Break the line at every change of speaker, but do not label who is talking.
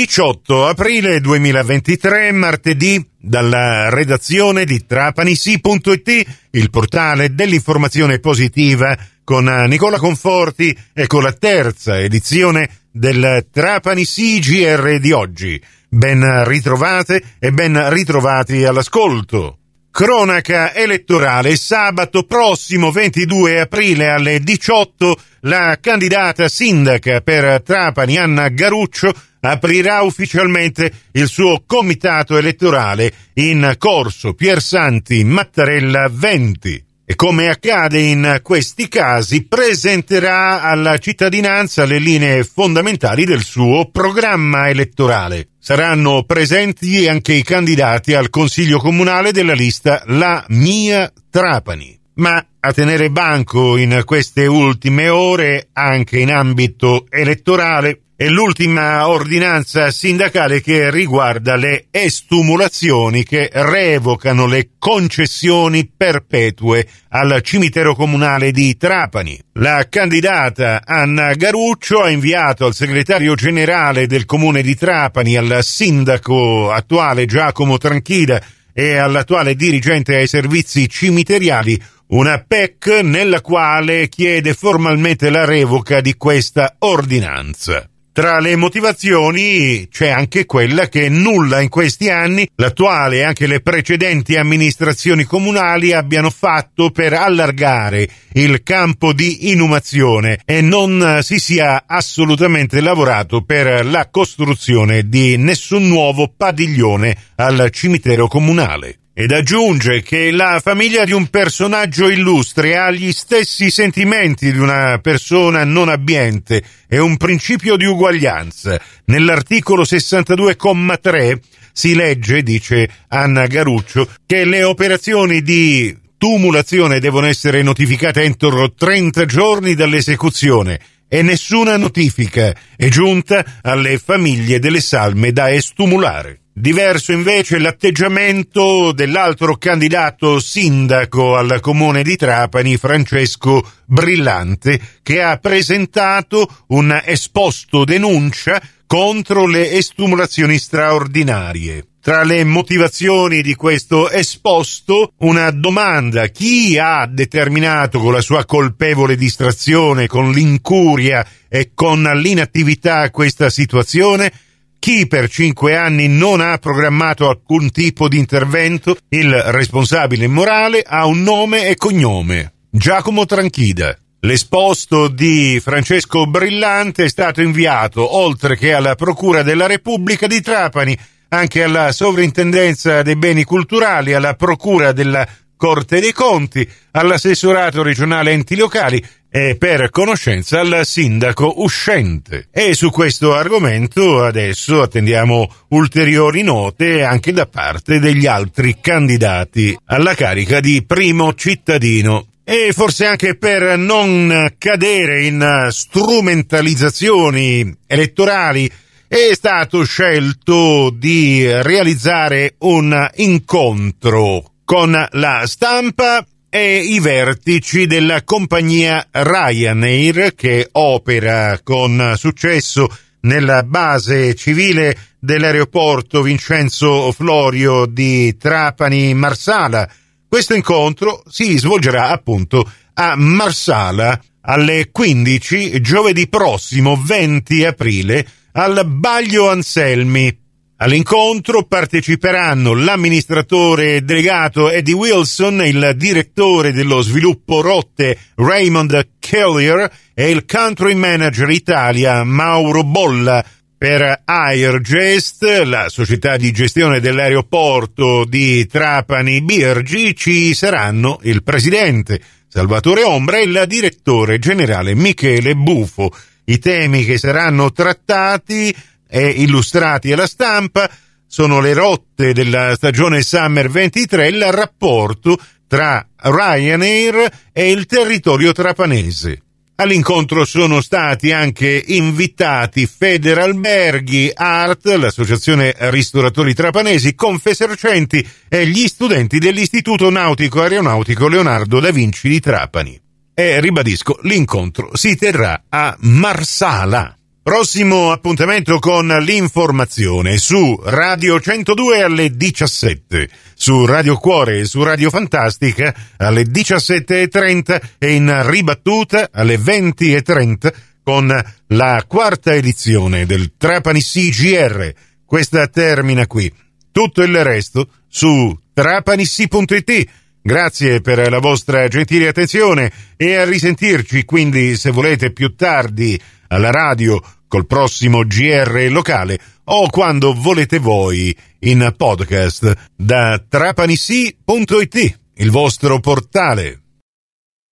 18 aprile 2023, martedì, dalla redazione di trapanisi.it, il portale dell'informazione positiva, con Nicola Conforti e con la terza edizione del Trapani CGR di oggi. Ben ritrovate e ben ritrovati all'ascolto. Cronaca elettorale sabato prossimo 22 aprile alle 18 la candidata sindaca per Trapani Anna Garuccio aprirà ufficialmente il suo comitato elettorale in corso. Piersanti Mattarella 20 e come accade in questi casi presenterà alla cittadinanza le linee fondamentali del suo programma elettorale. Saranno presenti anche i candidati al Consiglio Comunale della lista La Mia Trapani. Ma a tenere banco in queste ultime ore, anche in ambito elettorale, è l'ultima ordinanza sindacale che riguarda le estumulazioni che revocano le concessioni perpetue al cimitero comunale di Trapani. La candidata Anna Garuccio ha inviato al segretario generale del comune di Trapani, al sindaco attuale Giacomo Tranchida e all'attuale dirigente ai servizi cimiteriali una PEC nella quale chiede formalmente la revoca di questa ordinanza. Tra le motivazioni c'è anche quella che nulla in questi anni l'attuale e anche le precedenti amministrazioni comunali abbiano fatto per allargare il campo di inumazione e non si sia assolutamente lavorato per la costruzione di nessun nuovo padiglione al cimitero comunale. Ed aggiunge che la famiglia di un personaggio illustre ha gli stessi sentimenti di una persona non abbiente e un principio di uguaglianza. Nell'articolo 62,3 si legge, dice Anna Garuccio, che le operazioni di tumulazione devono essere notificate entro 30 giorni dall'esecuzione e nessuna notifica è giunta alle famiglie delle salme da estumulare. Diverso invece l'atteggiamento dell'altro candidato sindaco al comune di Trapani, Francesco Brillante, che ha presentato un esposto denuncia contro le estumulazioni straordinarie. Tra le motivazioni di questo esposto, una domanda. Chi ha determinato con la sua colpevole distrazione, con l'incuria e con l'inattività questa situazione? Chi per cinque anni non ha programmato alcun tipo di intervento, il responsabile morale ha un nome e cognome. Giacomo Tranchida. L'esposto di Francesco Brillante è stato inviato, oltre che alla Procura della Repubblica di Trapani, anche alla Sovrintendenza dei Beni Culturali, alla Procura della Corte dei Conti, all'assessorato regionale enti locali e per conoscenza al sindaco uscente. E su questo argomento adesso attendiamo ulteriori note anche da parte degli altri candidati alla carica di primo cittadino. E forse anche per non cadere in strumentalizzazioni elettorali è stato scelto di realizzare un incontro con la stampa e i vertici della compagnia Ryanair che opera con successo nella base civile dell'aeroporto Vincenzo Florio di Trapani Marsala. Questo incontro si svolgerà appunto a Marsala alle 15 giovedì prossimo 20 aprile al Baglio Anselmi All'incontro parteciperanno l'amministratore delegato Eddie Wilson, il direttore dello sviluppo rotte Raymond Kellier e il country manager Italia Mauro Bolla. Per Airgest, la società di gestione dell'aeroporto di Trapani Birgi, ci saranno il presidente Salvatore Ombra e il direttore generale Michele Bufo. I temi che saranno trattati e illustrati alla stampa sono le rotte della stagione Summer 23 il rapporto tra Ryanair e il territorio trapanese. All'incontro sono stati anche invitati Federalberghi Art, l'associazione ristoratori trapanesi, Confesercenti e gli studenti dell'Istituto Nautico Aeronautico Leonardo da Vinci di Trapani. E ribadisco, l'incontro si terrà a Marsala. Prossimo appuntamento con l'informazione su Radio 102 alle 17, su Radio Cuore e su Radio Fantastica alle 17.30 e in ribattuta alle 20.30 con la quarta edizione del Trapani CGR. Questa termina qui. Tutto il resto su trapanissi.it. Grazie per la vostra gentile attenzione e a risentirci quindi se volete più tardi alla radio col prossimo GR locale o quando volete voi in podcast da trapanissi.it, il vostro portale.